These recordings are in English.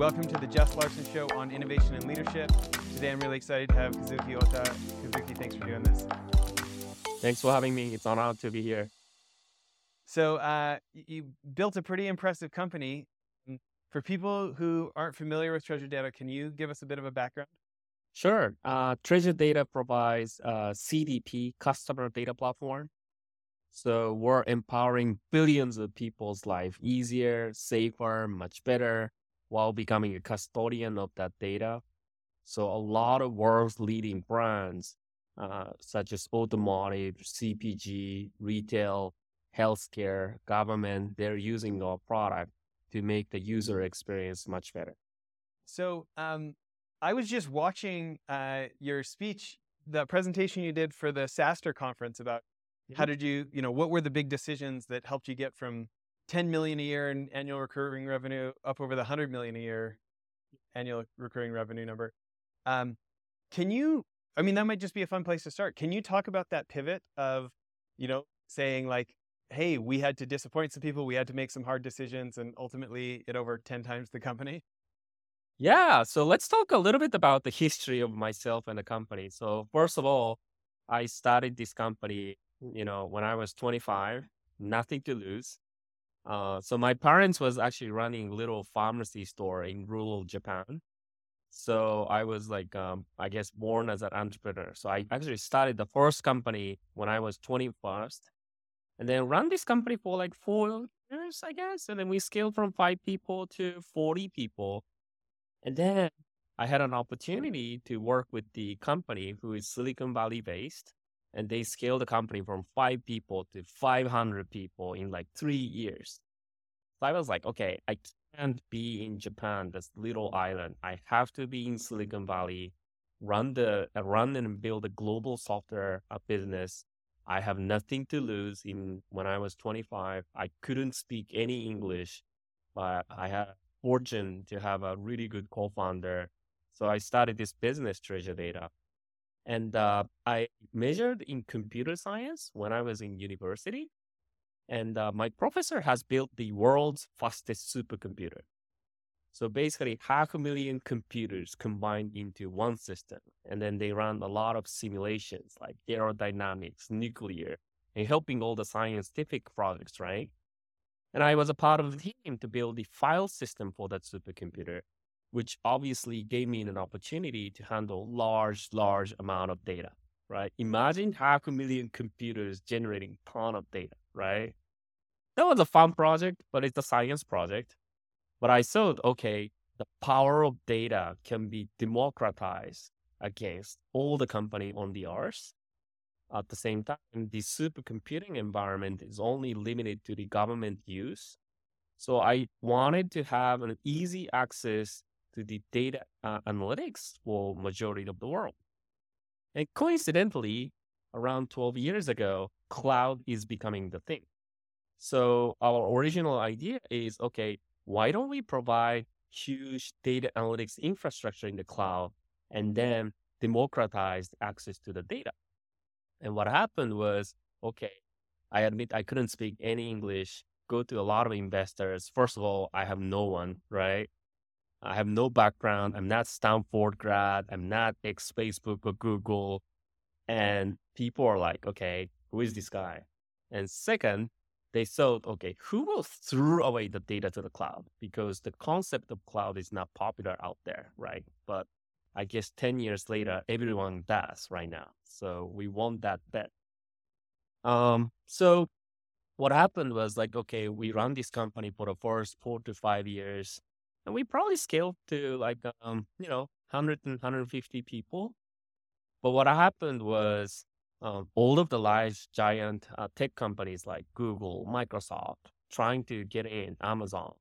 Welcome to the Jess Larson Show on innovation and leadership. Today I'm really excited to have Kazuki Ota. Kazuki, thanks for doing this. Thanks for having me. It's an honor to be here. So, uh, you built a pretty impressive company. Mm, for people who aren't familiar with Treasure Data, can you give us a bit of a background? Sure. Uh, Treasure Data provides a CDP, customer data platform. So we're empowering billions of people's life easier, safer, much better, while becoming a custodian of that data. So a lot of world's leading brands, uh, such as automotive, CPG, retail, healthcare, government, they're using our product to make the user experience much better. So um, I was just watching uh, your speech, the presentation you did for the SaaStr conference about mm-hmm. how did you, you know, what were the big decisions that helped you get from 10 million a year in annual recurring revenue up over the 100 million a year annual recurring revenue number. Um, can you, I mean, that might just be a fun place to start. Can you talk about that pivot of, you know, saying like, hey, we had to disappoint some people, we had to make some hard decisions, and ultimately it over 10 times the company? Yeah, so let's talk a little bit about the history of myself and the company. So, first of all, I started this company, you know, when I was 25, nothing to lose. Uh, so my parents was actually running little pharmacy store in rural Japan. So I was like, um, I guess, born as an entrepreneur. So I actually started the first company when I was 21st, and then run this company for like four years, I guess. And then we scaled from five people to 40 people. And then I had an opportunity to work with the company who is Silicon Valley based and they scaled the company from five people to 500 people in like three years. So I was like, okay, I can't be in Japan, this little island. I have to be in Silicon Valley, run the uh, run and build a global software business. I have nothing to lose. In when I was 25, I couldn't speak any English, but I had fortune to have a really good co-founder. So I started this business, Treasure Data. And uh, I majored in computer science when I was in university. And uh, my professor has built the world's fastest supercomputer. So basically, half a million computers combined into one system. And then they run a lot of simulations like aerodynamics, nuclear, and helping all the scientific projects, right? And I was a part of the team to build the file system for that supercomputer which obviously gave me an opportunity to handle large, large amount of data, right? Imagine half a million computers generating ton of data, right? That was a fun project, but it's a science project. But I thought, okay, the power of data can be democratized against all the company on the earth. At the same time, the supercomputing environment is only limited to the government use. So I wanted to have an easy access to the data uh, analytics for majority of the world. And coincidentally, around 12 years ago, cloud is becoming the thing. So our original idea is, okay, why don't we provide huge data analytics infrastructure in the cloud and then democratize access to the data? And what happened was, okay, I admit I couldn't speak any English, go to a lot of investors. First of all, I have no one, right? I have no background. I'm not Stanford grad. I'm not ex Facebook or Google. And people are like, okay, who is this guy? And second, they thought, okay, who will throw away the data to the cloud? Because the concept of cloud is not popular out there, right? But I guess 10 years later, everyone does right now. So we won that bet. Um, so what happened was like, okay, we run this company for the first four to five years and we probably scaled to like um you know 100 and 150 people. But what happened was um, all of the large giant uh, tech companies like google microsoft trying to get in amazon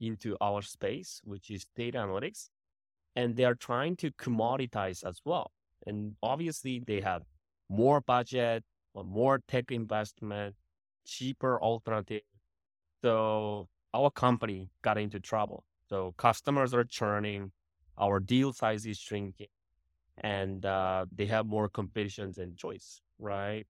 into our space which is data analytics and they are trying to commoditize as well. And obviously they have more budget or more tech investment cheaper alternative. So our company got into trouble so customers are churning, our deal size is shrinking, and uh, they have more competitions and choice, right?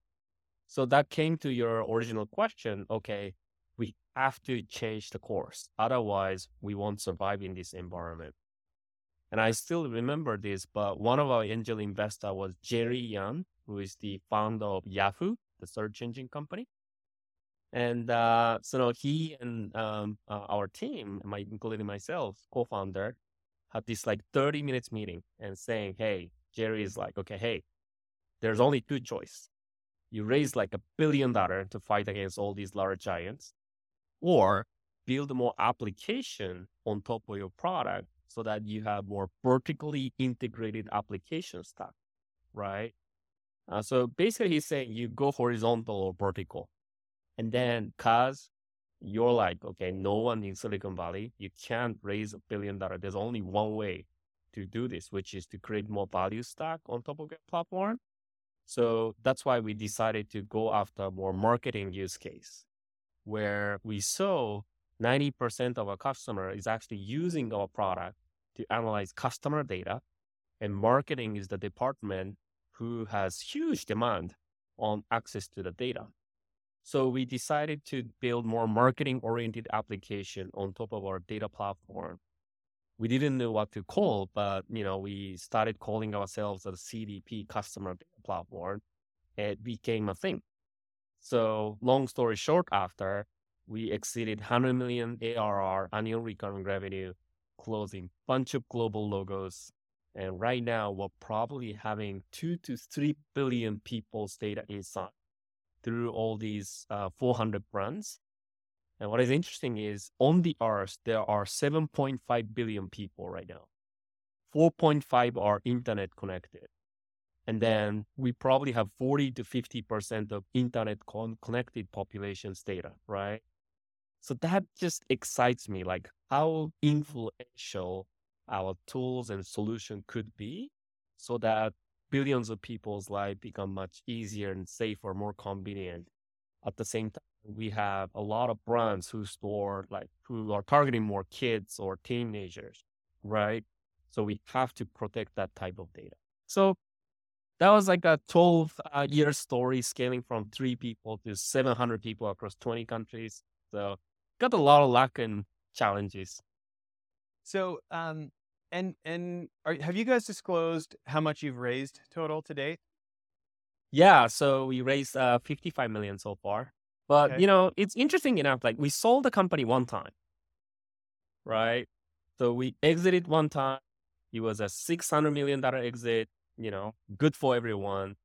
So that came to your original question. Okay, we have to change the course. Otherwise, we won't survive in this environment. And I still remember this, but one of our angel investor was Jerry Yang, who is the founder of Yahoo, the search engine company. And uh, so he and um, uh, our team, my, including myself, co-founder, had this like 30 minutes meeting and saying, hey, Jerry is like, okay, hey, there's only two choice. You raise like a billion dollar to fight against all these large giants, or build more application on top of your product so that you have more vertically integrated application stuff, right? Uh, so basically, he's saying you go horizontal or vertical. And then, cause you're like, okay, no one in Silicon Valley, you can't raise a billion dollars. There's only one way to do this, which is to create more value stack on top of your platform. So that's why we decided to go after more marketing use case where we saw 90% of our customer is actually using our product to analyze customer data and marketing is the department who has huge demand on access to the data. So we decided to build more marketing oriented application on top of our data platform. We didn't know what to call, but you know, we started calling ourselves a CDP customer data platform. It became a thing. So long story short, after we exceeded 100 million ARR, annual recurring revenue, closing bunch of global logos. And right now, we're probably having two to three billion people's data inside through all these uh, 400 brands. And what is interesting is on the earth, there are 7.5 billion people right now. 4.5 are internet connected. And then we probably have 40 to 50% of internet con- connected population's data, right? So that just excites me, like how influential our tools and solution could be so that billions of people's life become much easier and safer, more convenient. At the same time, we have a lot of brands who store like who are targeting more kids or teenagers, right? So we have to protect that type of data. So that was like a 12 uh, year story scaling from three people to 700 people across 20 countries. So got a lot of luck and challenges. So, um, and and are, have you guys disclosed how much you've raised total to date? Yeah, so we raised uh, 55 million so far. But Okay. you know, it's interesting enough. Like we sold the company one time, right? So we exited one time. It was a 600 million dollar exit. You know, good for everyone.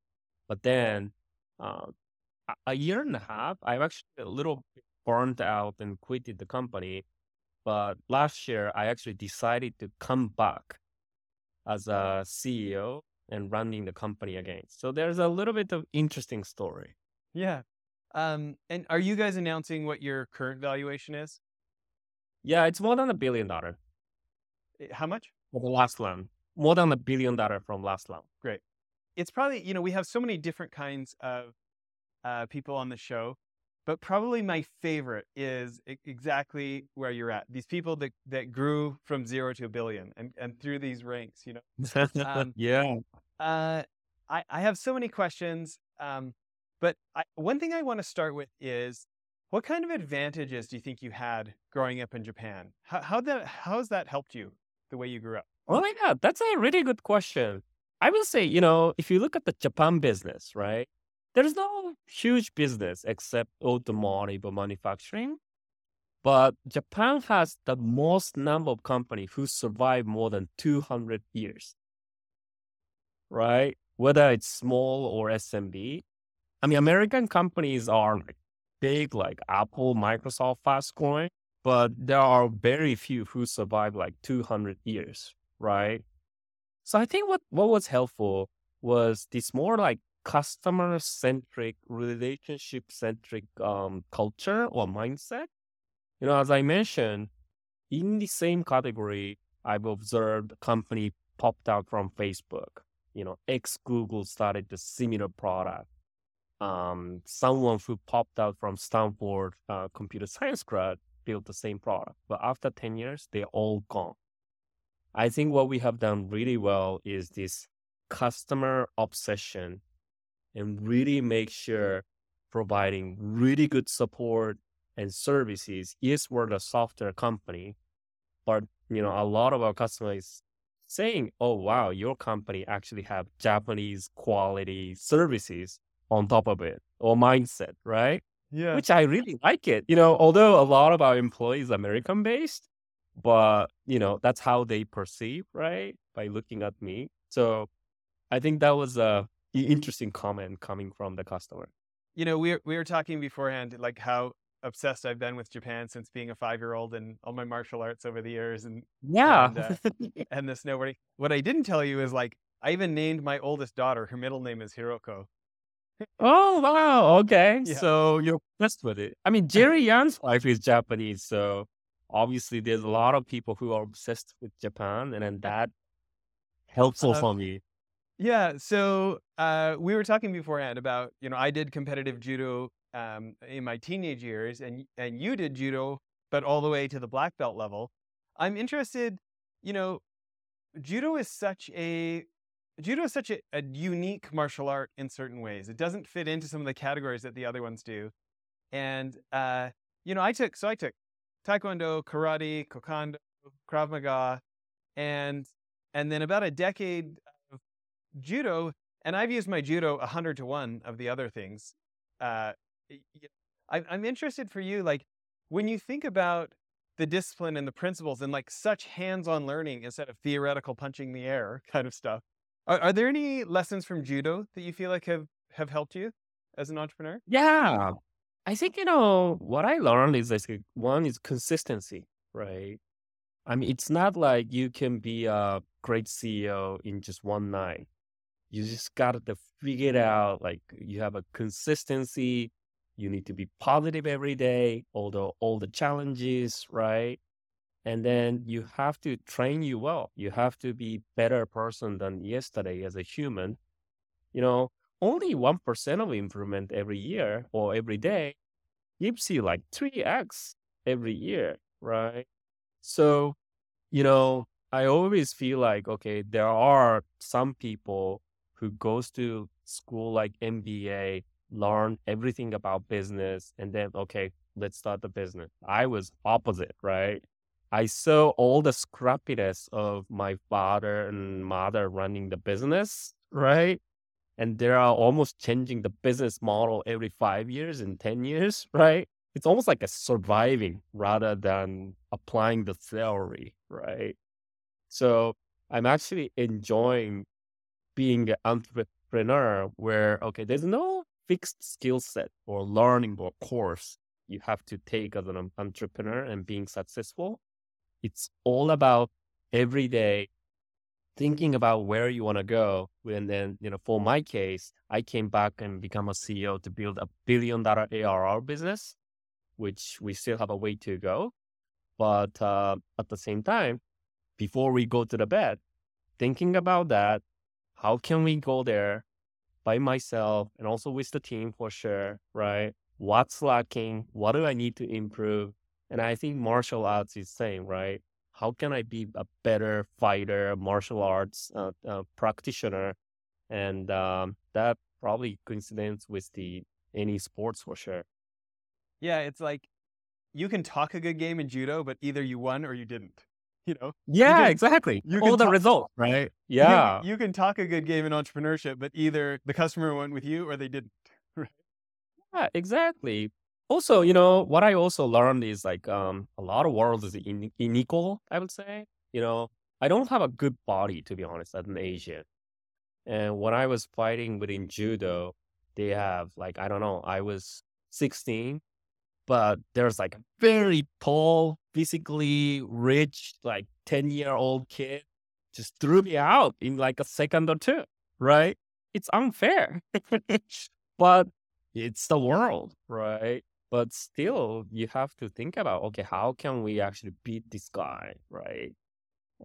But then, uh, a- year and a half, I'm actually a little bit burned out and quitted the company. But last year, I actually decided to come back as a CEO and running the company again. So there's a little bit of interesting story. Yeah. Um, and are you guys announcing what your current valuation is? Yeah, it's more than a billion dollar Eh, How much? for the last round. More than a billion dollar from last loan. Great. It's probably, you know, we have so many different kinds of uh, people on the show, but probably my favorite is exactly where you're at. These people that, that grew from zero to a billion and, and through these ranks, you know. Um, yeah. Uh, I, I have so many questions, um, but I, one thing I want to start with is what kind of advantages do you think you had growing up in Japan? How, how that how has that helped you the way you grew up? Oh my God, that's a really good question. I will say, you know, if you look at the Japan business, right, there's no huge business except mm-hmm. automotive manufacturing. But Japan has the most number of companies who survive more than 200 years, right? Whether it's small or SMB. I mean, American companies are like big, like Apple, Microsoft, fast growing, but there are very few who survive like 200 years, right? So I think what, what was helpful was this more like customer centric, relationship centric um, culture or mindset. You know, as I mentioned, in the same category, I've observed a company popped out from Facebook. You know, ex Google started the similar product. Um, someone who popped out from Stanford uh, computer science grad built the same product, but after 10 years, they're all gone. I think what we have done really well is this customer obsession and really make sure providing really good support and services. Yes, we're the software company, but you know, a lot of our customers saying, "Oh wow, your company actually have Japanese quality services on top of it or mindset, right?" Yeah. Which I really like it. You know, although a lot of our employees American based, but you know, that's how they perceive, right? By looking at me. So I think that was a interesting comment coming from the customer. You know, we were, we were talking beforehand, like how obsessed I've been with Japan since being a five year old and all my martial arts over the years and Yeah. and uh, and the snowboarding. What I didn't tell you is like I even named my oldest daughter. Her middle name is Hiroko. oh wow. Okay. Yeah. So you're obsessed with it. I mean, Jerry Yang's wife is Japanese, so obviously there's a lot of people who are obsessed with Japan, and then that helpful Uh, for me. Yeah. So uh, we were talking beforehand about you know I did competitive judo um, in my teenage years, and and you did judo, but all the way to the black belt level. I'm interested. You know, judo is such a judo is such a, a unique martial art in certain ways. It doesn't fit into some of the categories that the other ones do. And uh, you know, I took so I took taekwondo, karate, kokondo, krav maga, and and then about a decade judo. And I've used my judo a hundred to one of the other things. Uh, I'm interested for you, like when you think about the discipline and the principles and like such hands-on learning instead of theoretical punching the air kind of stuff. Are, are there any lessons from judo that you feel like have have helped you as an entrepreneur? Yeah. I think, you know, what I learned is like one is consistency, right? I mean, it's not like you can be a great CEO in just one night. You just got to figure it mm-hmm. out. Like you have a consistency. You need to be positive every day, although all the challenges, right? And then you have to train you well. You have to be better person than yesterday as a human. You know, only 1% of improvement every year or every mm-hmm. day gives you like 3x every year, right? So, you know, I always feel like, okay, there are some people who goes to school like MBA, learn everything about business, and then, okay, let's start the business. I was opposite, right? I saw all the scrappiness of my father and mother running the business, right? And they are almost changing the business model every five years and 10 years, right? It's almost like a surviving rather than applying the theory, right? So I'm actually enjoying being an entrepreneur where, okay, there's no fixed skill set or learning or course you have to take as an entrepreneur and being successful. It's all about every day thinking about where you want to go. And then, you know, for my case, I came back and become a CEO to build a billion dollar ARR business, which we still have a way to go. But uh, at the same time, before we go to the bed, thinking about that, how can we go there by myself and also with the team for sure, right? What's lacking? What do I need to improve? And I think martial arts is same, right? How can I be a better fighter, martial arts uh, uh, practitioner? And um, that probably coincidence with the any sports for sure. Yeah, it's like you can talk a good game in judo, but either you won or you didn't. You know, Yeah, can- exactly. you All the talk- result, right? You can- Yeah. you can talk a good game in entrepreneurship, but either the customer went with you or they didn't. Yeah, exactly. Also, you know, what I also learned is like um a lot of world is in, unequal, I would say. You know, I don't have a good body to be honest as an Asian. And when I was fighting within judo, they have like I don't know, I was 16, but there's like a very tall, physically rich, like 10 year old kid just threw me out in like a second or two, right? It's unfair. but it's the world, right? But still, you have to think about okay, how can we actually beat this guy, right?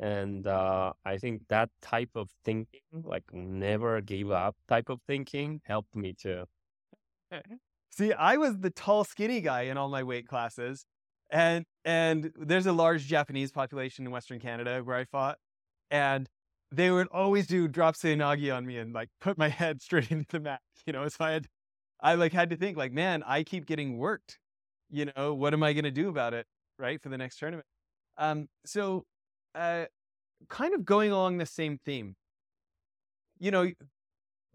And uh, I think that type of thinking, like never give up type of thinking, helped me too. See, I was the tall, skinny guy in all my weight classes, and and there's a large Japanese population in Western Canada where I fought, and they would always do drop seoi nage on me and like put my head straight into the mat. You know, so I had, I like had to think like, man, I keep getting worked. You know, what am I to do about it, right, for the next tournament? Um, so, uh, kind of going along the same theme. You know,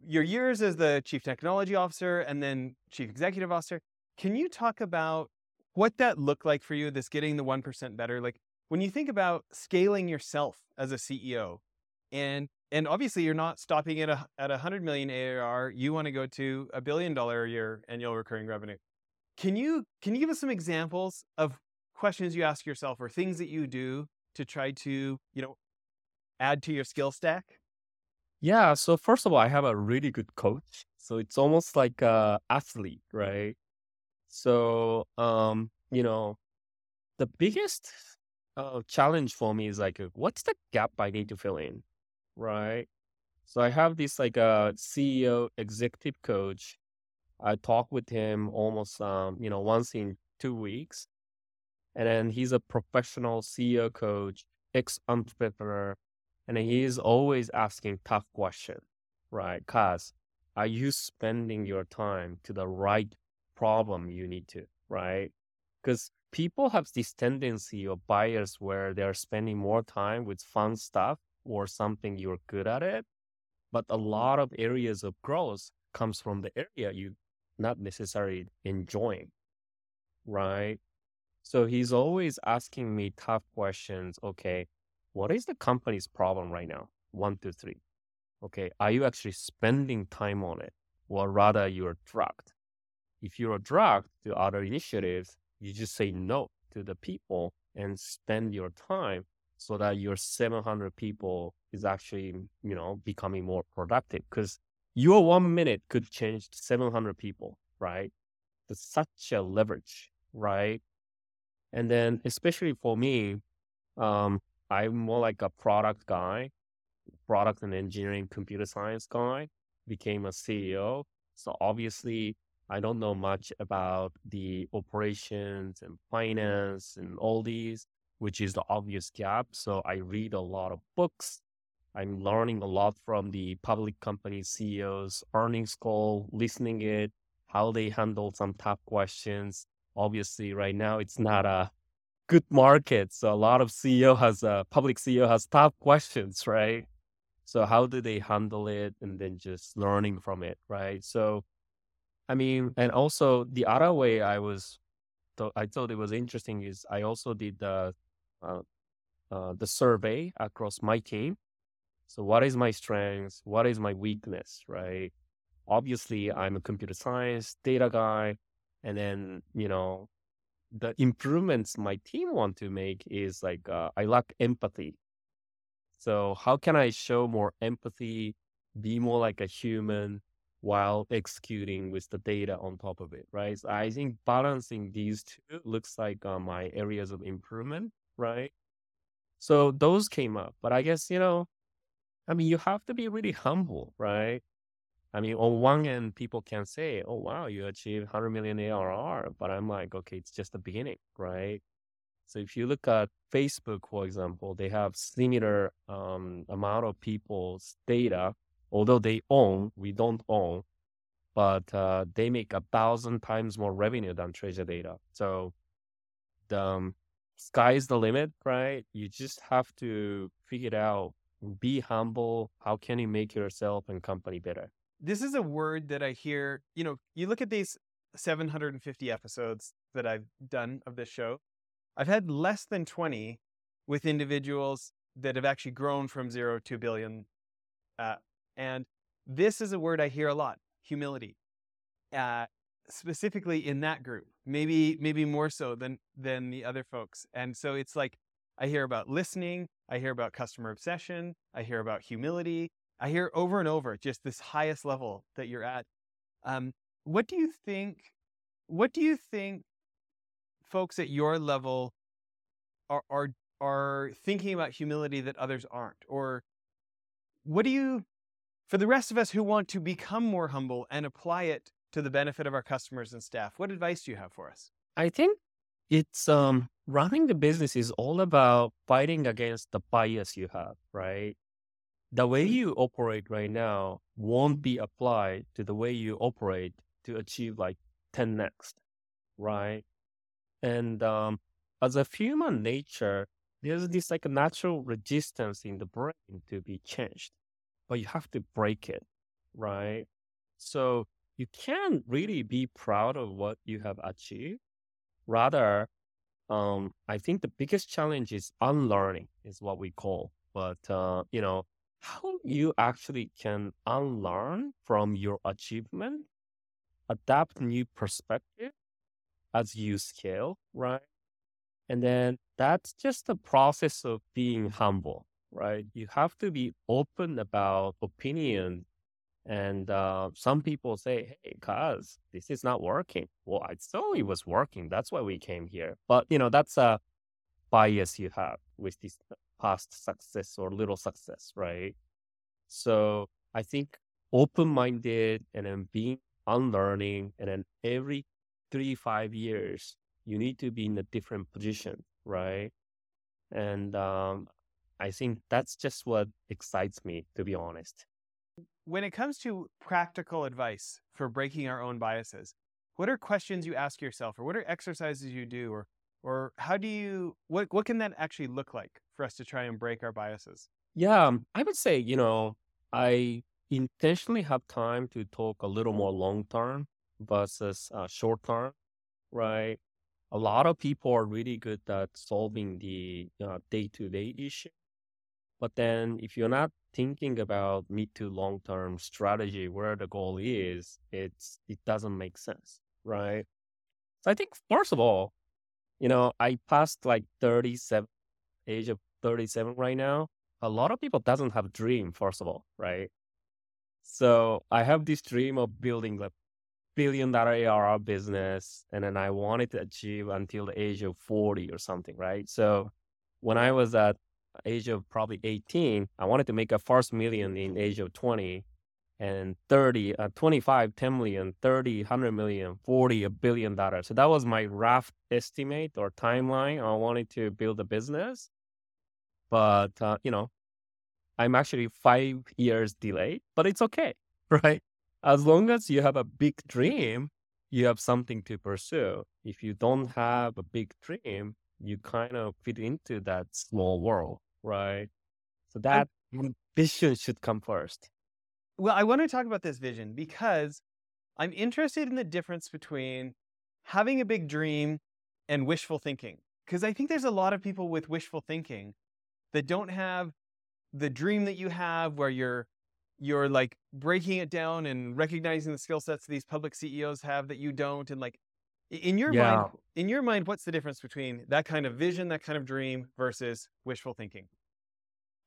your years as the chief technology officer and then chief executive officer. Can you talk about what that looked like for you? This getting the one percent better, like when you think about scaling yourself as a CEO, and and obviously you're not stopping at a at a hundred million ARR. You want to go to a billion dollar a year annual recurring revenue. Can you can you give us some examples of questions you ask yourself or things that you do to try to you know add to your skill stack? Yeah. So first of all, I have a really good coach. So it's almost like a athlete, right? So um, you know, the biggest uh, challenge for me is like, what's the gap I need to fill in, right? So I have this like a uh, CEO executive coach. I talk with him almost um, you know, once in two weeks. And then he's a professional CEO coach, ex entrepreneur, and he is always asking tough questions, right? Cause are you spending your time to the right problem you need to, right? Because people have this tendency of buyers where they're spending more time with fun stuff or something you're good at it. But a mm-hmm. lot of areas of growth comes from the area you not necessarily enjoying, right? So he's always asking me tough questions. Okay, what is the company's problem right now? One, two, three. Okay, are you actually spending time on it? Or rather, you're drugged. If you're drugged to other initiatives, you just say no to the people and spend your time so that your 700 people is actually, you know, becoming more productive. Because your one minute could change 700 people, right? That's such a leverage, right? And then, especially for me, um, I'm more like a product guy, product and engineering, computer science guy, became a CEO. So obviously, I don't know much about the operations and finance and all these, which is the obvious gap. So I read a lot of books. I'm learning a lot from the public company CEOs, earnings call, listening it, how they handle some tough questions. Obviously, right now it's not a good market. So a lot of CEO has uh, public CEO has tough questions, right? So how do they handle it and then just learning from it, right? So I mean, and also the other way I was th- I thought it was interesting is I also did the uh, uh, the survey across my team. So what is my strengths? What is my weakness, right? Obviously, I'm a computer science data guy, and then you know the improvements my team want to make is like uh, I lack empathy. So how can I show more empathy, be more like a human while executing with the data on top of it, right? So I think balancing these two looks like uh, my areas of improvement, right? So those came up, but I guess you know, I mean, you have to be really humble, right? I mean, on one end, people can say, "Oh, wow, you achieved 100 million ARR," but I'm like, okay, it's just the beginning, right? So if you look at Facebook, for example, they have similar um, amount of people's data, although they own, we don't own, but uh, they make a thousand times more revenue than Treasure Data. So the um, sky is the limit, right? You just have to figure it out, be humble. How can you make yourself and company better? This is a word that I hear, you know, you look at these 750 episodes that I've done of this show. I've had less than 20 with individuals that have actually grown from zero to billion. Uh, and this is a word I hear a lot humility, uh, specifically in that group, maybe, maybe more so than, than the other folks. And so it's like, I hear about listening. I hear about customer obsession. I hear about humility. I hear over and over just this highest level that you're at. Um, what do you think? What do you think folks at your level are are are thinking about humility that others aren't? Or what do you, for the rest of us who want to become more humble and apply it to the benefit of our customers and staff, what advice do you have for us? I think it's um running the business is all about fighting against the bias you have, right? The way you operate right now won't be applied to the way you operate to achieve like 10 next, right? And um, as a human nature, there's this like a natural resistance in the brain to be changed, but you have to break it, right? So you can't really be proud of what you have achieved. Rather, um, I think the biggest challenge is unlearning, is what we call. But uh, you know, how you actually can unlearn from your achievement, adapt new perspective as you scale, right? And then that's just the process of being humble, right? You have to be open about opinion. And uh, some people say, hey, cuz this is not working. Well, I saw it was working. That's why we came here. But, you know, that's a bias you have with this past success or little success, right? So I think open minded and then being unlearning and then every three, five years, you need to be in a different position, right? And um, I think that's just what excites me, to be honest. When it comes to practical advice for breaking our own biases, what are questions you ask yourself, or what are exercises you do, or or how do you what what can that actually look like for us to try and break our biases? Yeah, um, I would say, you know, I intentionally have time to talk a little more long term versus uh, short term, right? A lot of people are really good at solving the day to day issue. But then if you're not thinking about mid to long term strategy, where the goal is, it's it doesn't make sense, right? So I think first of all, you know, I passed like 37 age of 37 right now. A lot of people doesn't have dream, first of all, right? So I have this dream of building a billion dollar ARR business, and then I wanted to achieve until the age of 40 or something, right? So when I was at age of probably 18, I wanted to make a first million in age of 20 and 30, uh, 25, 10 million, 30, 100 million, 40, a billion dollars. So that was my rough estimate or timeline. I wanted to build a business. But, uh, you know, I'm actually five years delayed, but it's okay, right? As long as you have a big dream, you have something to pursue. If you don't have a big dream, you kind of fit into that small world, right? So that vision should come first. Well, I want to talk about this vision because I'm interested in the difference between having a big dream and wishful thinking. Because I think there's a lot of people with wishful thinking that don't have the dream that you have where you're you're like breaking it down and recognizing the skill sets these public CEOs have that you don't and like in your yeah. mind in your mind what's the difference between that kind of vision that kind of dream versus wishful thinking?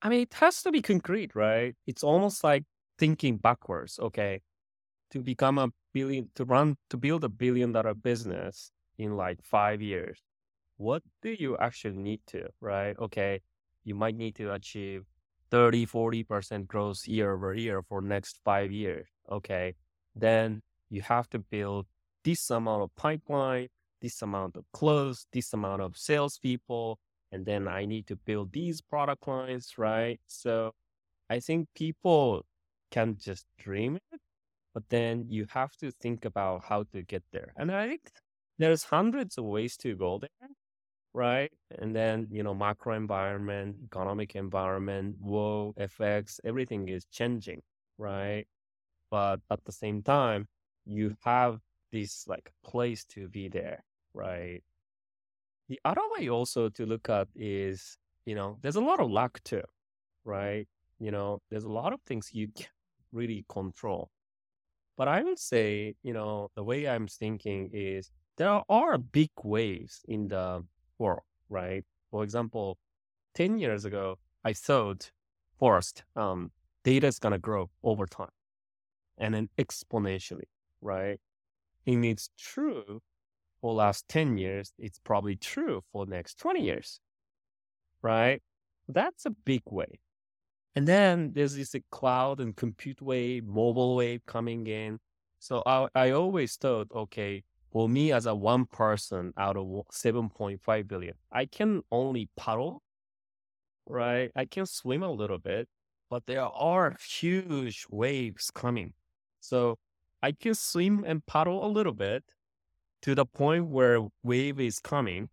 I mean it has to be concrete right? It's almost like thinking backwards okay? To become a billion to run to build a billion dollar business in like 5 years what do you actually need to right? Okay you might need to achieve 30, 40% growth year over year for next five years. Okay. Then you have to build this amount of pipeline, this amount of close, this amount of salespeople, and then I need to build these product lines, right? So I think people can just dream it, but then you have to think about how to get there. And I think there's hundreds of ways to go there right? And then, you know, macro environment, economic environment, world FX, everything is changing, right? But at the same time, you have this like place to be there, right? The other way also to look at is, you know, there's a lot of luck too, right? You know, there's a lot of things you can't really control. But I would say, you know, the way I'm thinking is there are big waves in the world, right? For example, 10 years ago, I thought first, um, data is going to grow over time and then exponentially, right? And it's true for last 10 years. It's probably true for next 20 years, right? That's a big wave. And then there's this cloud and compute wave, mobile wave coming in. So I, I always thought, okay, for me as a one person out of 7.5 billion, I can only paddle, right? I can swim a little bit, but there are huge waves coming. So I can swim and paddle a little bit, to the point where wave is coming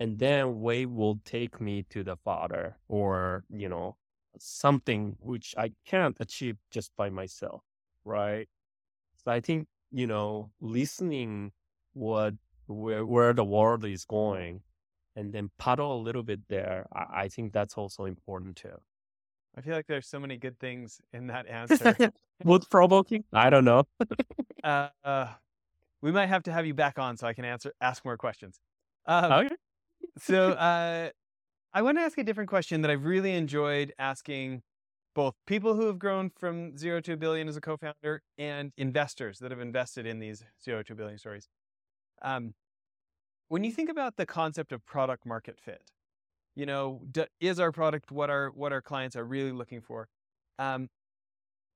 and then wave will take me to the father or you know something which i can't achieve just by myself right so i think you know listening what where, where the world is going and then paddle a little bit there I, I think that's also important too I feel like there's so many good things in that answer. Wood provoking? I don't know. uh, uh, we might have to have you back on so I can answer ask more questions. Um, okay. so uh, I want to ask a different question that I've really enjoyed asking both people who have grown from zero to a billion as a co-founder and investors that have invested in these zero to a billion stories. Um, when you think about the concept of product market fit, you know, d- is our product what our what our clients are really looking for? Um,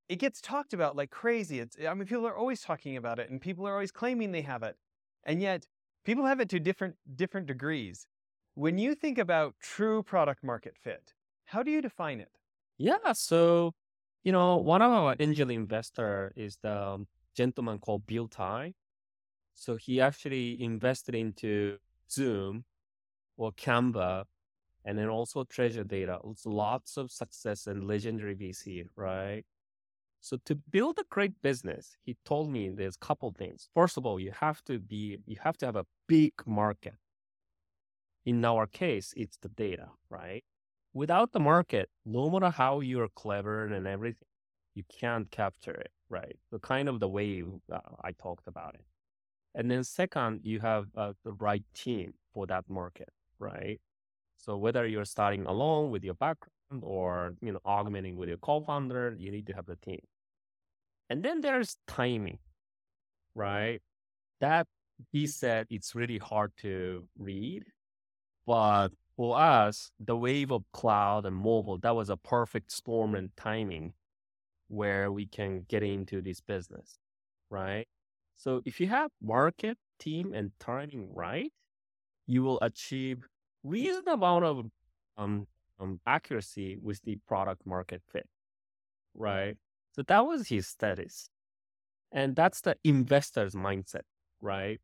it gets talked about like crazy. It's I mean, people are always talking about it, and people are always claiming they have it, and yet people have it to different different degrees. When you think about true product market fit, how do you define it? Yeah. So, you know, one of our angel investor is the gentleman called Bill Tai. So he actually invested into Zoom or Canva and then also treasure data. It's lots of success and legendary VC, right? So to build a great business, he told me there's a couple things. First of all, you have to be you have to have a big market. In our case, it's the data, right? Without the market, no matter how you're clever and everything, you can't capture it, right? The kind of the way uh, I talked about it. And then second, you have uh, the right team for that market, right? So whether you're starting alone with your background or you know augmenting with your co-founder, you need to have the team. And then there's timing, right? That he said it's really hard to read, but for us, the wave of cloud and mobile, that was a perfect storm and timing where we can get into this business, right? So if you have market, team, and timing right, you will achieve reasonable amount of um, um, accuracy with the product market fit, right? So that was his status. And that's the investor's mindset, right?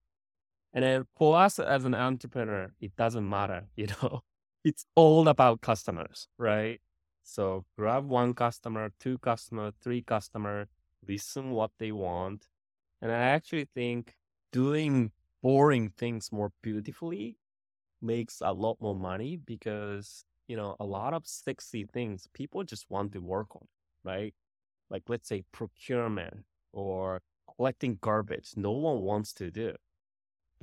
And then for us as an entrepreneur, it doesn't matter, you know, it's all about customers, right? So grab one customer, two customer, three customer, listen what they want. And I actually think doing boring things more beautifully makes a lot more money because you know a lot of sexy things people just want to work on right like let's say procurement or collecting garbage no one wants to do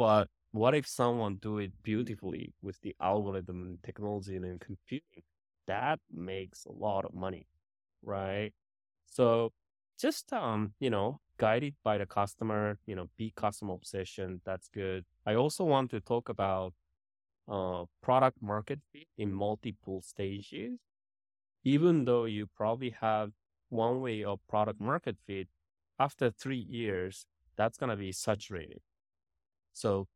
but what if someone do it beautifully with the algorithm and technology and computing? That makes a lot of money right? So just um you know guided by the customer you know be customer obsession that's good. I also want to talk about uh, product market fit in multiple stages, even though you probably have one way of product market fit, after three years, that's going to be saturated. So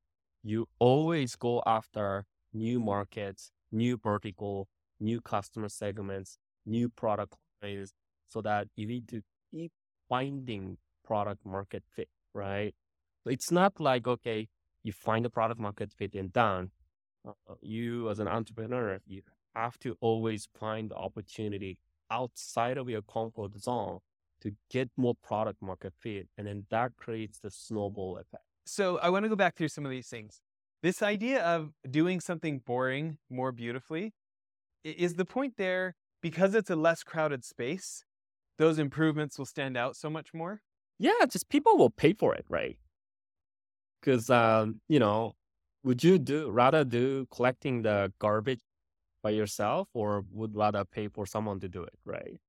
you always go after new markets, new vertical, new customer segments, new product lines, so that you need to keep finding product market fit, right? It's not like, okay, you find the product market fit and done uh, you as an entrepreneur, you have to always find the opportunity outside of your comfort zone to get more product market fit. And then that creates the snowball effect. So I want to go back through some of these things. This idea of doing something boring more beautifully is the point there because it's a less crowded space, those improvements will stand out so much more? Yeah, just people will pay for it, right? Because, um, you know, would you do rather do collecting the garbage by yourself or would rather pay for someone to do it right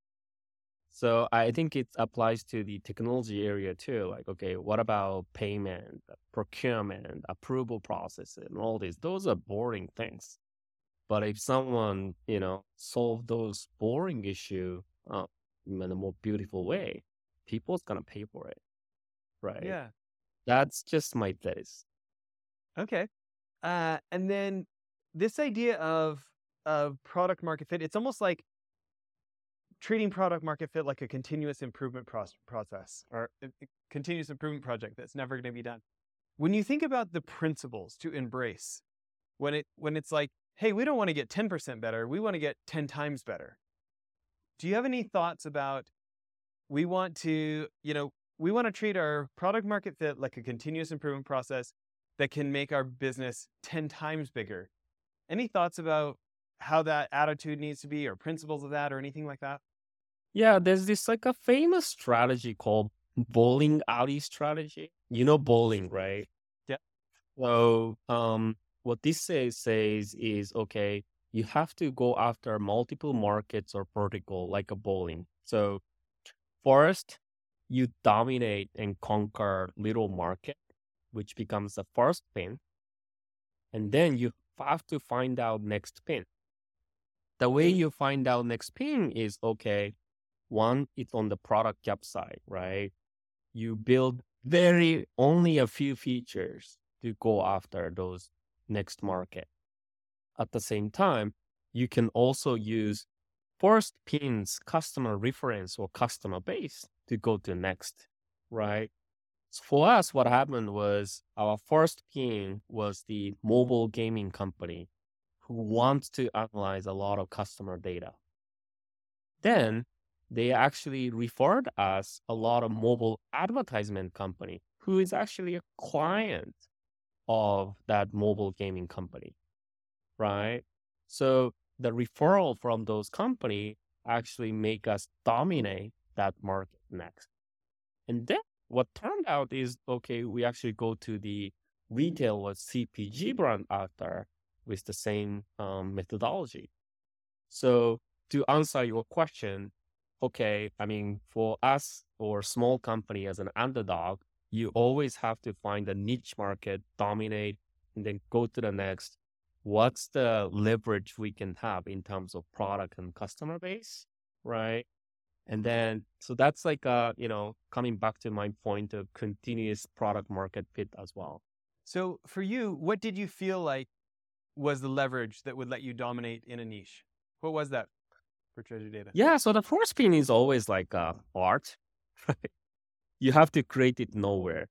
so i think it applies to the technology area too like okay what about payment procurement approval process and all these those are boring things but if someone you know solve those boring issue uh, in a more beautiful way people's gonna pay for it right Yeah. that's just my thesis Okay. Uh, and then this idea of of product market fit, it's almost like treating product market fit like a continuous improvement process or uh, a continuous improvement project that's never going to be done. when you think about the principles to embrace, when it when it's like, hey, we don't want to get 10% better, we want to get 10 times better. Do you have any thoughts about we want to, you know, we want to treat our product market fit like a continuous improvement process that can make our business 10 times bigger. Any thoughts about how that attitude needs to be or principles of that or anything like that? Yeah, there's this like a famous strategy called bowling alley strategy. You know bowling, right? Yeah. So um what this says says is okay, you have to go after multiple markets or vertical like a bowling. So first you dominate and conquer little market, which becomes the first pin. And then you have to find out next pin. The way mm-hmm. you find out next pin is okay, one, it's on the product gap side, right? You build very only a few features to go after those next market. At the same time, you can also use first pins customer reference or customer base to go to next, right? So for us, what happened was our first pin was the mobile gaming company who wants to analyze a lot of customer data. Then they actually referred us a lot of mobile advertisement company who is actually a client of that mobile gaming company, right? So the referral from those company actually make us dominate that market next. And then what turned out is okay, we actually go to the retail or CPG brand after with the same um, methodology. So to answer your question, okay, I mean, for us or small company as an underdog, you always have to find a niche market, dominate, and then go to the next. What's the leverage we can have in terms of product and customer base, right? And then, so that's like, uh, you know, coming back to my point of continuous product market fit as well. So for you, what did you feel like was the leverage that would let you dominate in a niche? What was that for treasure data? Yeah. So the first pin is always like uh, art? You have to create it nowhere.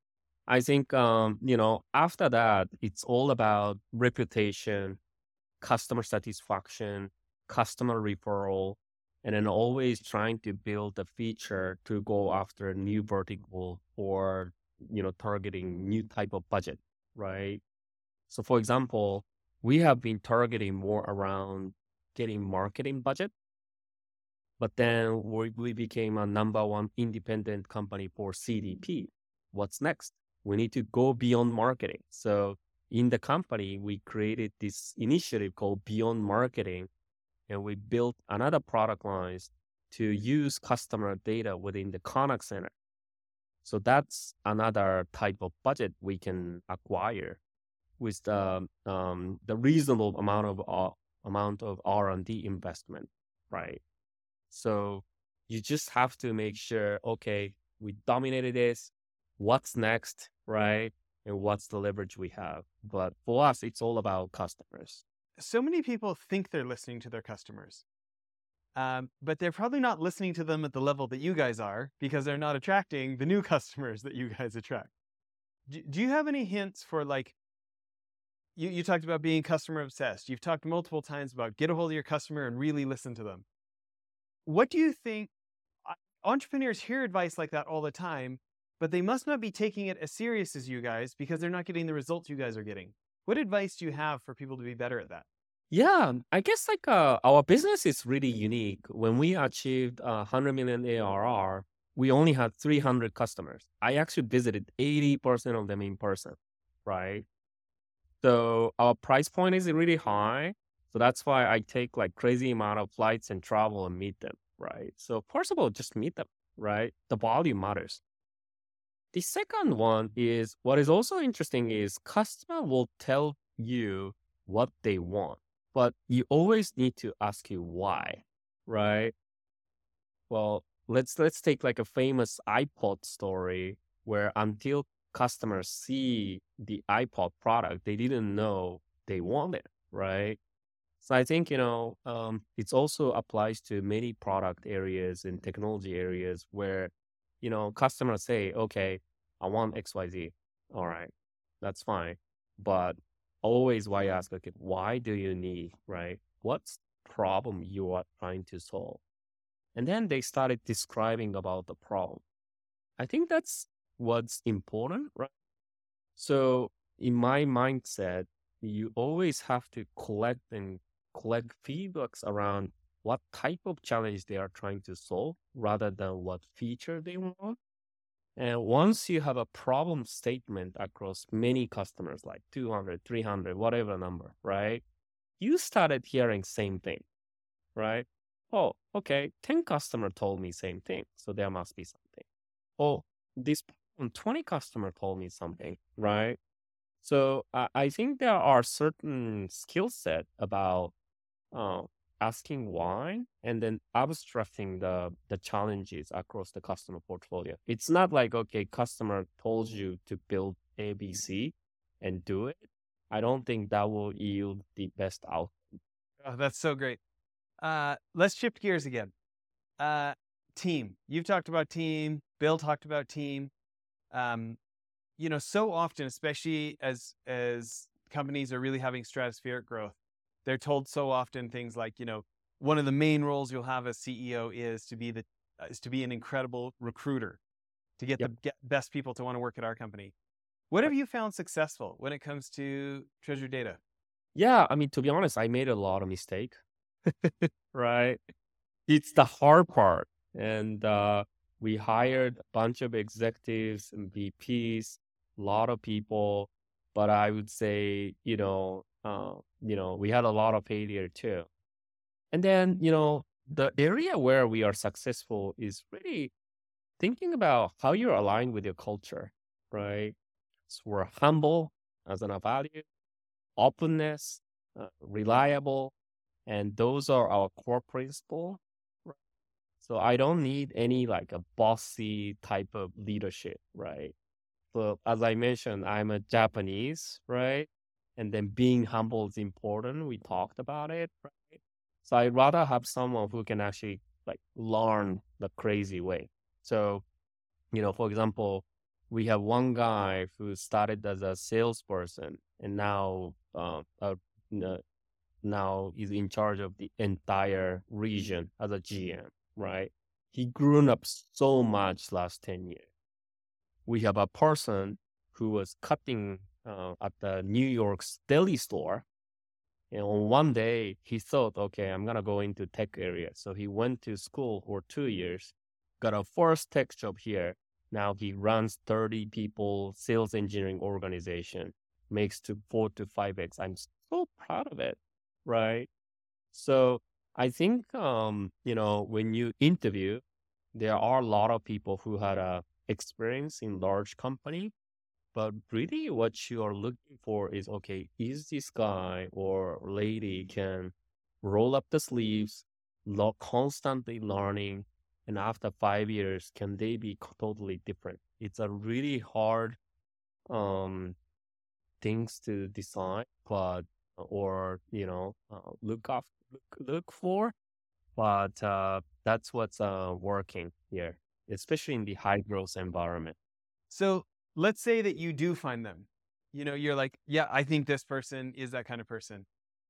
I think, um, you know, after that, it's all about reputation, customer satisfaction, customer referral, and then always trying to build a feature to go after a new vertical or, you know, targeting new type of budget, right? So for example, we have been targeting more around getting marketing budget. But then we, we became a number one independent company for CDP. What's next? We need to go beyond marketing. So in the company, we created this initiative called Beyond Marketing, and we built another product lines to use customer data within the contact center. So that's another type of budget we can acquire with the um, the reasonable amount of uh, amount of R and D investment, right? So you just have to make sure, okay, we dominated this. What's next, right? And what's the leverage we have? But for us, it's all about customers. So many people think they're listening to their customers, um, but they're probably not listening to them at the level that you guys are because they're not attracting the new customers that you guys attract. Do, do you have any hints for like you, you talked about being customer obsessed. You've talked multiple times about get a hold of your customer and really listen to them. What do you think? Entrepreneurs hear advice like that all the time, but they must not be taking it as serious as you guys because they're not getting the results you guys are getting. What advice do you have for people to be better at that? Yeah, I guess like uh, our business is really unique. When we achieved uh, 100 million ARR, we only had 300 customers. I actually visited 80% of them in person, right? So our price point is really high. So that's why I take like crazy amount of flights and travel and meet them, right? So first of all, just meet them, right? The volume matters. The second one is what is also interesting is customer will tell you what they want, but you always need to ask you why, right? Well, let's let's take like a famous iPod story where until customers see the iPod product, they didn't know they want it, right? So I think, you know, um, it's also applies to many product areas and technology areas where, you know, customers say, okay, I want XYZ. All right. That's fine. But always why ask, okay, why do you need, right? What's problem you are trying to solve? And then they started describing about the problem. I think that's what's important, right? So in my mindset, you always have to collect and collect feedbacks around what type of challenge they are trying to solve rather than what feature they want. And once you have a problem statement across many customers, like 200, 300, whatever number, right? You started hearing same thing, right? Oh, okay. 10 customer told me same thing. So there must be something. Oh, this 20 customer told me something, right? So I, I think there are certain skill set about uh, asking why and then abstracting the the challenges across the customer portfolio. It's not like okay, customer told you to build ABC and do it. I don't think that will yield the best outcome. Oh, that's so great. Uh, let's shift gears again. Uh, team. You've talked about team. Bill talked about team. Um, you know, so often, especially as as companies are really having stratospheric growth, they're told so often things like, you know, one of the main roles you'll have as CEO is to be the uh, is to be an incredible recruiter, to get yep. the get best people to want to work at our company. What have you found successful when it comes to treasure data? Yeah, I mean, to be honest, I made a lot of mistake. right? It's the hard part, and uh, we hired a bunch of executives and VPs a lot of people, but I would say, you know, uh, you know, we had a lot of failure too. And then, you know, the area where we are successful is really thinking about how you're aligned with your culture, right? So we're humble as an value, openness, uh, reliable, and those are our core principles. So I don't need any like a bossy type of leadership, right? So as I mentioned, I'm a Japanese, right? And then being humble is important. We talked about it, right? So I'd rather have someone who can actually like learn the crazy way. So, you know, for example, we have one guy who started as a salesperson and now uh, uh, now is in charge of the entire region as a GM, right? He grew up so much last 10 years we have a person who was cutting uh, at the New York's deli store. And on one day, he thought, okay, I'm going to go into tech area. So he went to school for two years, got a first tech job here. Now he runs 30 people sales engineering organization, makes to four to five X. I'm so proud of it. Right. So I think, um, you know, when you interview, there are a lot of people who had a experience in large company but really what you are looking for is okay is this guy or lady can roll up the sleeves lo- constantly learning and after five years can they be totally different? It's a really hard um things to decide but or you know uh, look off look, look for but uh, that's what's uh, working here especially in the high growth environment. So let's say that you do find them. You know, you're like, yeah, I think this person is that kind of person.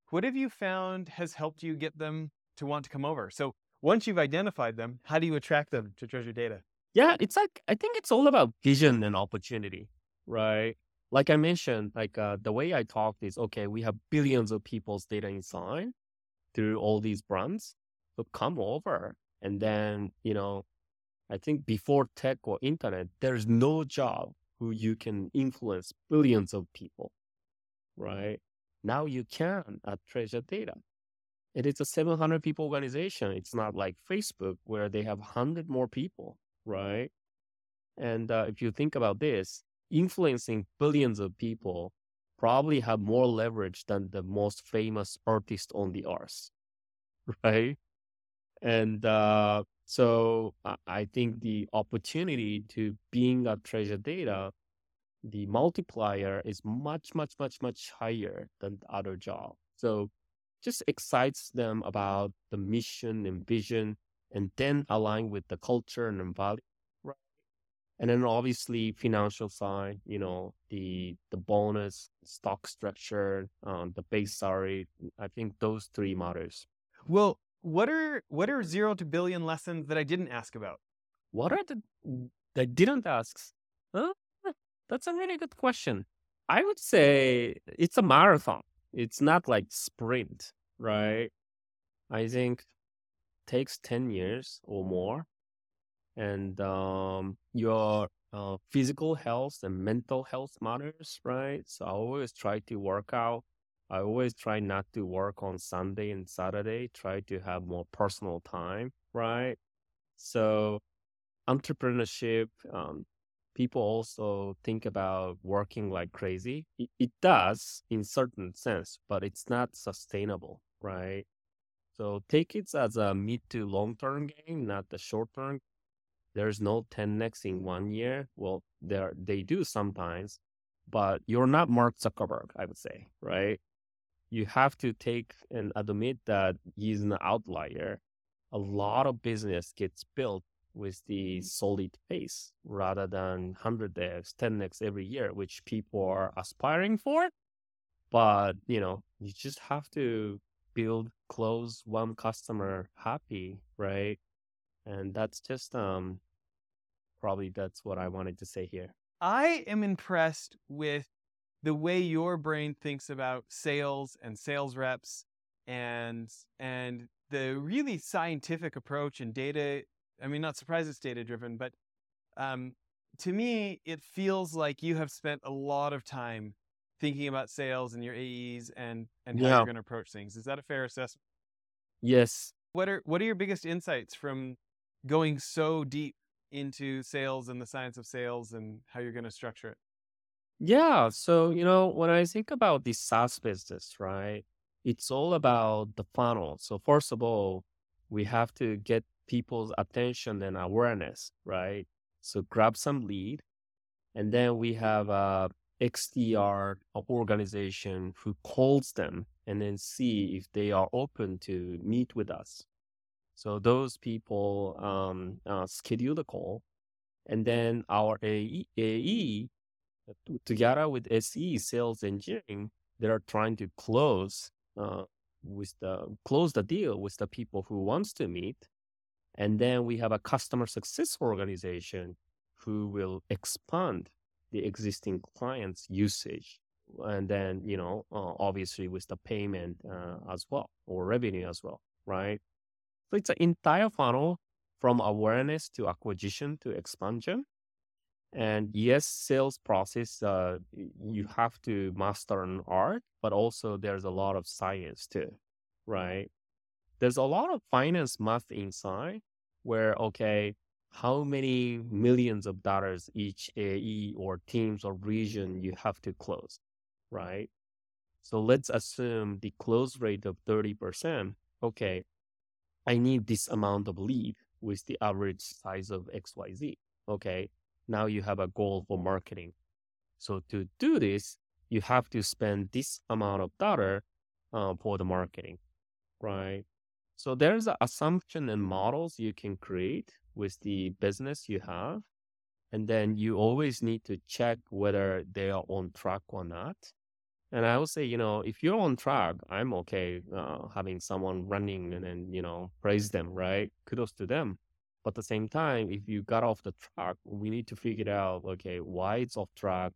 What have you found has helped you get them to want to come over? So once you've identified them, how do you attract them to treasure data? Yeah, it's like, I think it's all about vision and opportunity, right? Like I mentioned, like uh, the way I talked is okay, we have billions of people's data inside through all these brands. So come over and then, you know, I think before tech or internet, there's no job who you can influence billions of people, right? Now you can at Treasure Data. And It is a 700 people organization. It's not like Facebook where they have 100 more people, right? And uh, if you think about this, influencing billions of people probably have more leverage than the most famous artist on the earth, right? And uh, so I think the opportunity to being a treasure data, the multiplier is much, much, much, much higher than the other job. So just excites them about the mission and vision and then align with the culture and value. And then obviously financial side, you know, the the bonus, stock structure, um, the base salary. I think those three matters. Well, what are what are zero to billion lessons that I didn't ask about? What are the I didn't ask? Huh? That's a really good question. I would say it's a marathon. It's not like sprint, right? I think takes 10 years or more and um, your uh, physical health and mental health matters, right? So I always try to work out. I always try not to work on Sunday and Saturday, try to have more personal time, right? So entrepreneurship, um, people also think about working like crazy. It, it does in certain sense, but it's not sustainable, right? So take it as a mid to long term game, not the short term there's no 10x in one year. Well, there they do sometimes, but you're not Mark Zuckerberg, I would say, right? You have to take and admit that he's an outlier. A lot of business gets built with the solid pace rather than 100x, 10x every year, which people are aspiring for. But, you know, you just have to build, close one customer happy, right? And that's just um probably that's what I wanted to say here. I am impressed with the way your brain thinks about sales and sales reps and and the really scientific approach and data i mean not surprised it's data driven but um, to me it feels like you have spent a lot of time thinking about sales and your aes and and how yeah. you're going to approach things is that a fair assessment yes what are what are your biggest insights from going so deep into sales and the science of sales and how you're going to structure it? Yeah. So, you know, when I think about the SaaS business, right, it's all about the funnel. So, first of all, we have to get people's attention and awareness, right? So, grab some lead. And then we have a XDR organization who calls them and then see if they are open to meet with us. So those people um, uh, schedule the call, and then our AE, AE uh, together with SE sales engineering, they are trying to close uh, with the close the deal with the people who wants to meet, and then we have a customer success organization who will expand the existing clients' usage, and then you know uh, obviously with the payment uh, as well or revenue as well, right? So it's an entire funnel from awareness to acquisition to expansion. And yes, sales process, uh, you have to master an art, but also there's a lot of science too, right? There's a lot of finance math inside where, okay, how many millions of dollars each AE or teams or region you have to close, right? So let's assume the close rate of 30%. Okay, I need this amount of lead with the average size of XYZ. Okay. Now you have a goal for marketing. So to do this, you have to spend this amount of dollar uh, for the marketing, right? So there's an assumption and models you can create with the business you have. And then you always need to check whether they are on track or not. And I would say, you know, if you're on track, I'm okay uh, having someone running and then, you know, praise them, right? Kudos to them. But at the same time, if you got off the track, we need to figure out, okay, why it's off track,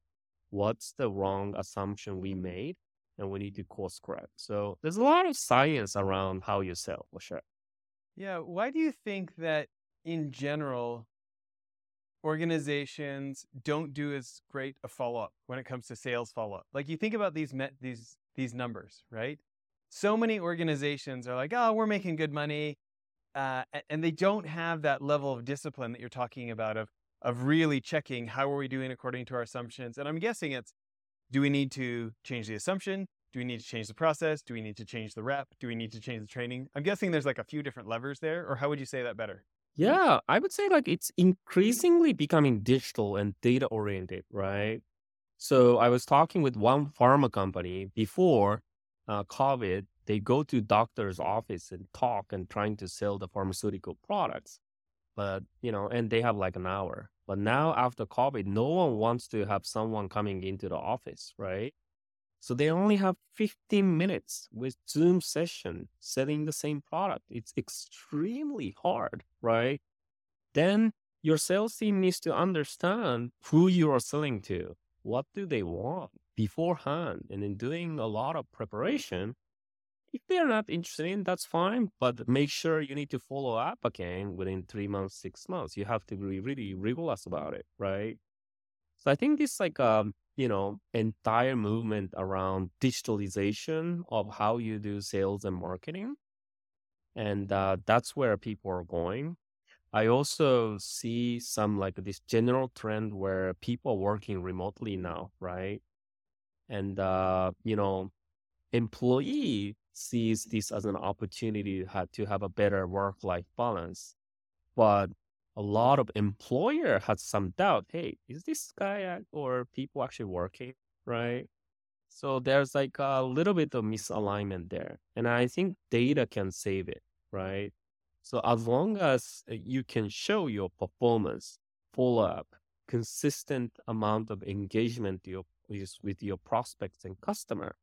what's the wrong assumption we made, and we need to course correct. So there's a lot of science around how you sell for sure. Yeah. Why do you think that in general, organizations don't do as great a follow up when it comes to sales follow up. Like you think about these met, these these numbers, right? So many organizations are like, "Oh, we're making good money," uh, and they don't have that level of discipline that you're talking about of of really checking how are we doing according to our assumptions. And I'm guessing it's, do we need to change the assumption? Do we need to change the process? Do we need to change the rep? Do we need to change the training? I'm guessing there's like a few different levers there, or how would you say that better? Yeah, I would say like it's increasingly becoming digital and data oriented, right? So I was talking with one pharma company before uh, COVID. They go to doctor's office and talk and trying to sell the pharmaceutical products. but you know, and they have like an hour. But now after COVID, no one wants to have someone coming into the office, right? So they only have 15 minutes with Zoom session selling the same product. It's extremely hard, right? Then your sales team needs to understand who you are selling to. What do they want beforehand? And in doing a lot of preparation, if they're not interested in, that's fine. But make sure you need to follow up again within three months, six months. You have to be really rigorous about it, right? So I think this like um, you know, entire movement around digitalization of how you do sales and marketing. And uh, that's where people are going. I also see some like this general trend where people are working remotely now, right? And uh, you know, employee sees this as an opportunity to have, a better work-life balance. But a lot of employer had some doubt. Hey, is this guy or people actually working, right? So there's like a little bit of misalignment there. And I think data can save it, right? So as long as uh, you can show your performance, follow up, consistent amount of engagement your, with your prospects and customer,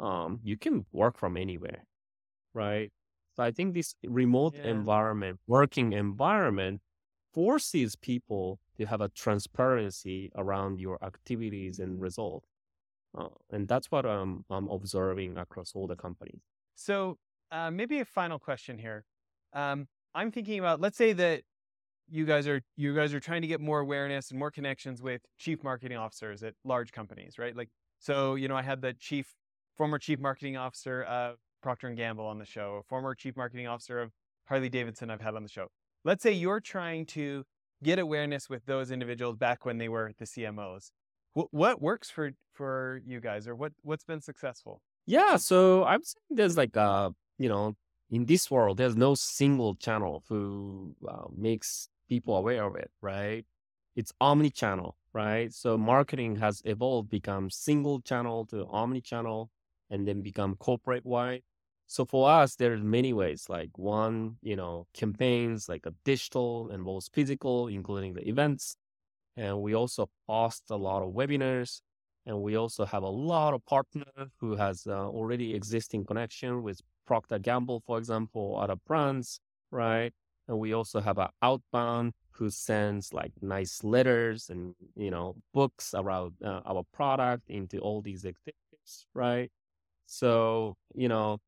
um, you can work from anywhere, right? So I think this remote yeah. environment, working environment, forces people to have a transparency around your activities and results. Uh, and that's what I'm, I'm observing across all the companies. So uh, maybe a final question here. Um, I'm thinking about, let's say that you guys are you guys are trying to get more awareness and more connections with chief marketing officers at large companies, right? Like, so you know, I had the chief former chief marketing officer of Procter and Gamble on the show, former chief marketing officer of Harley Davidson I've had on the show. Let's say you're trying to get awareness with those individuals back when they were the CMOs. What, what works for for you guys, or what what's been successful? Yeah, so I'm saying there's like uh you know in this world there's no single channel who uh, makes people aware of it, right? It's omni-channel, right? So marketing has evolved, become single channel to omni-channel, and then become corporate wide. So for us, there's many ways. Like one, you know, campaigns like a digital and both physical, including the events. And we also host a lot of webinars. And we also have a lot of partner who has uh, already existing connection with Procter Gamble, for example, other brands, right? And we also have an outbound who sends like nice letters and you know books around uh, our product into all these activities, right? So you know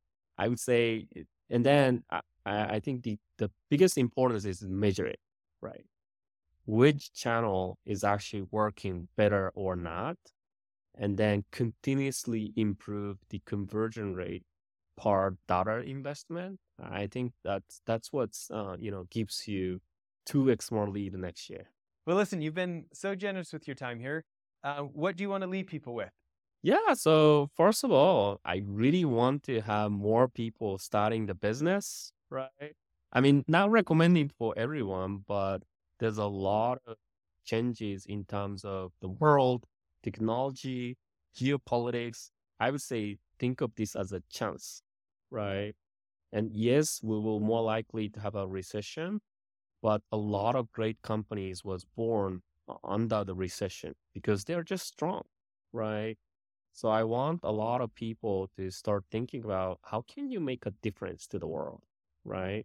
I would say, and then I, I think the, the biggest importance is measure it, right? Which channel is actually working better or not, and then continuously improve the conversion rate per dollar investment. I think that's that's what's uh, you know gives you two x more lead next year. Well, listen, you've been so generous with your time here. Uh, what do you want to leave people with? Yeah. So first of all, I really want to have more people starting the business, right? I mean, not recommending for everyone, but there's a lot of changes in terms of the world, technology, geopolitics. I would say think of this as a chance, right? And yes, we will more likely to have a recession, but a lot of great companies was born under the recession because they're just strong, right? So I want a lot of people to start thinking about how can you make a difference to the world, right?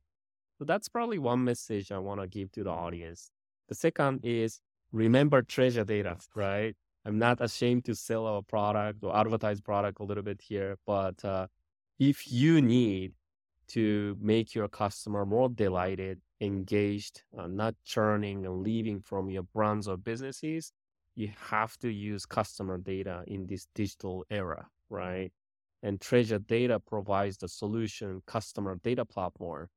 So that's probably one message I want to give to the audience. The second is remember treasure data, right? I'm not ashamed to sell our product or advertise product a little bit here, but uh, if you need to make your customer more delighted, engaged, uh, not churning and leaving from your brands or businesses, you have to use customer data in this digital era, right? And Treasure Data provides the solution customer data platform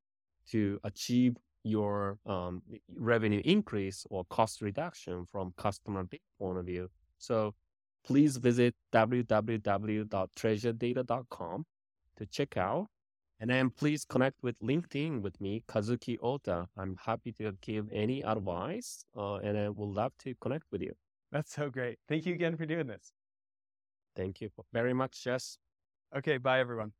to achieve your um, revenue increase or cost reduction from customer data point of view. So please visit www.treasuredata.com to check out. And then please connect with LinkedIn with me, Kazuki Ohta. I'm happy to give any advice uh, and I would love to connect with you. That's so great. Thank you again for doing this. Thank you very much, Jess. Okay, bye everyone.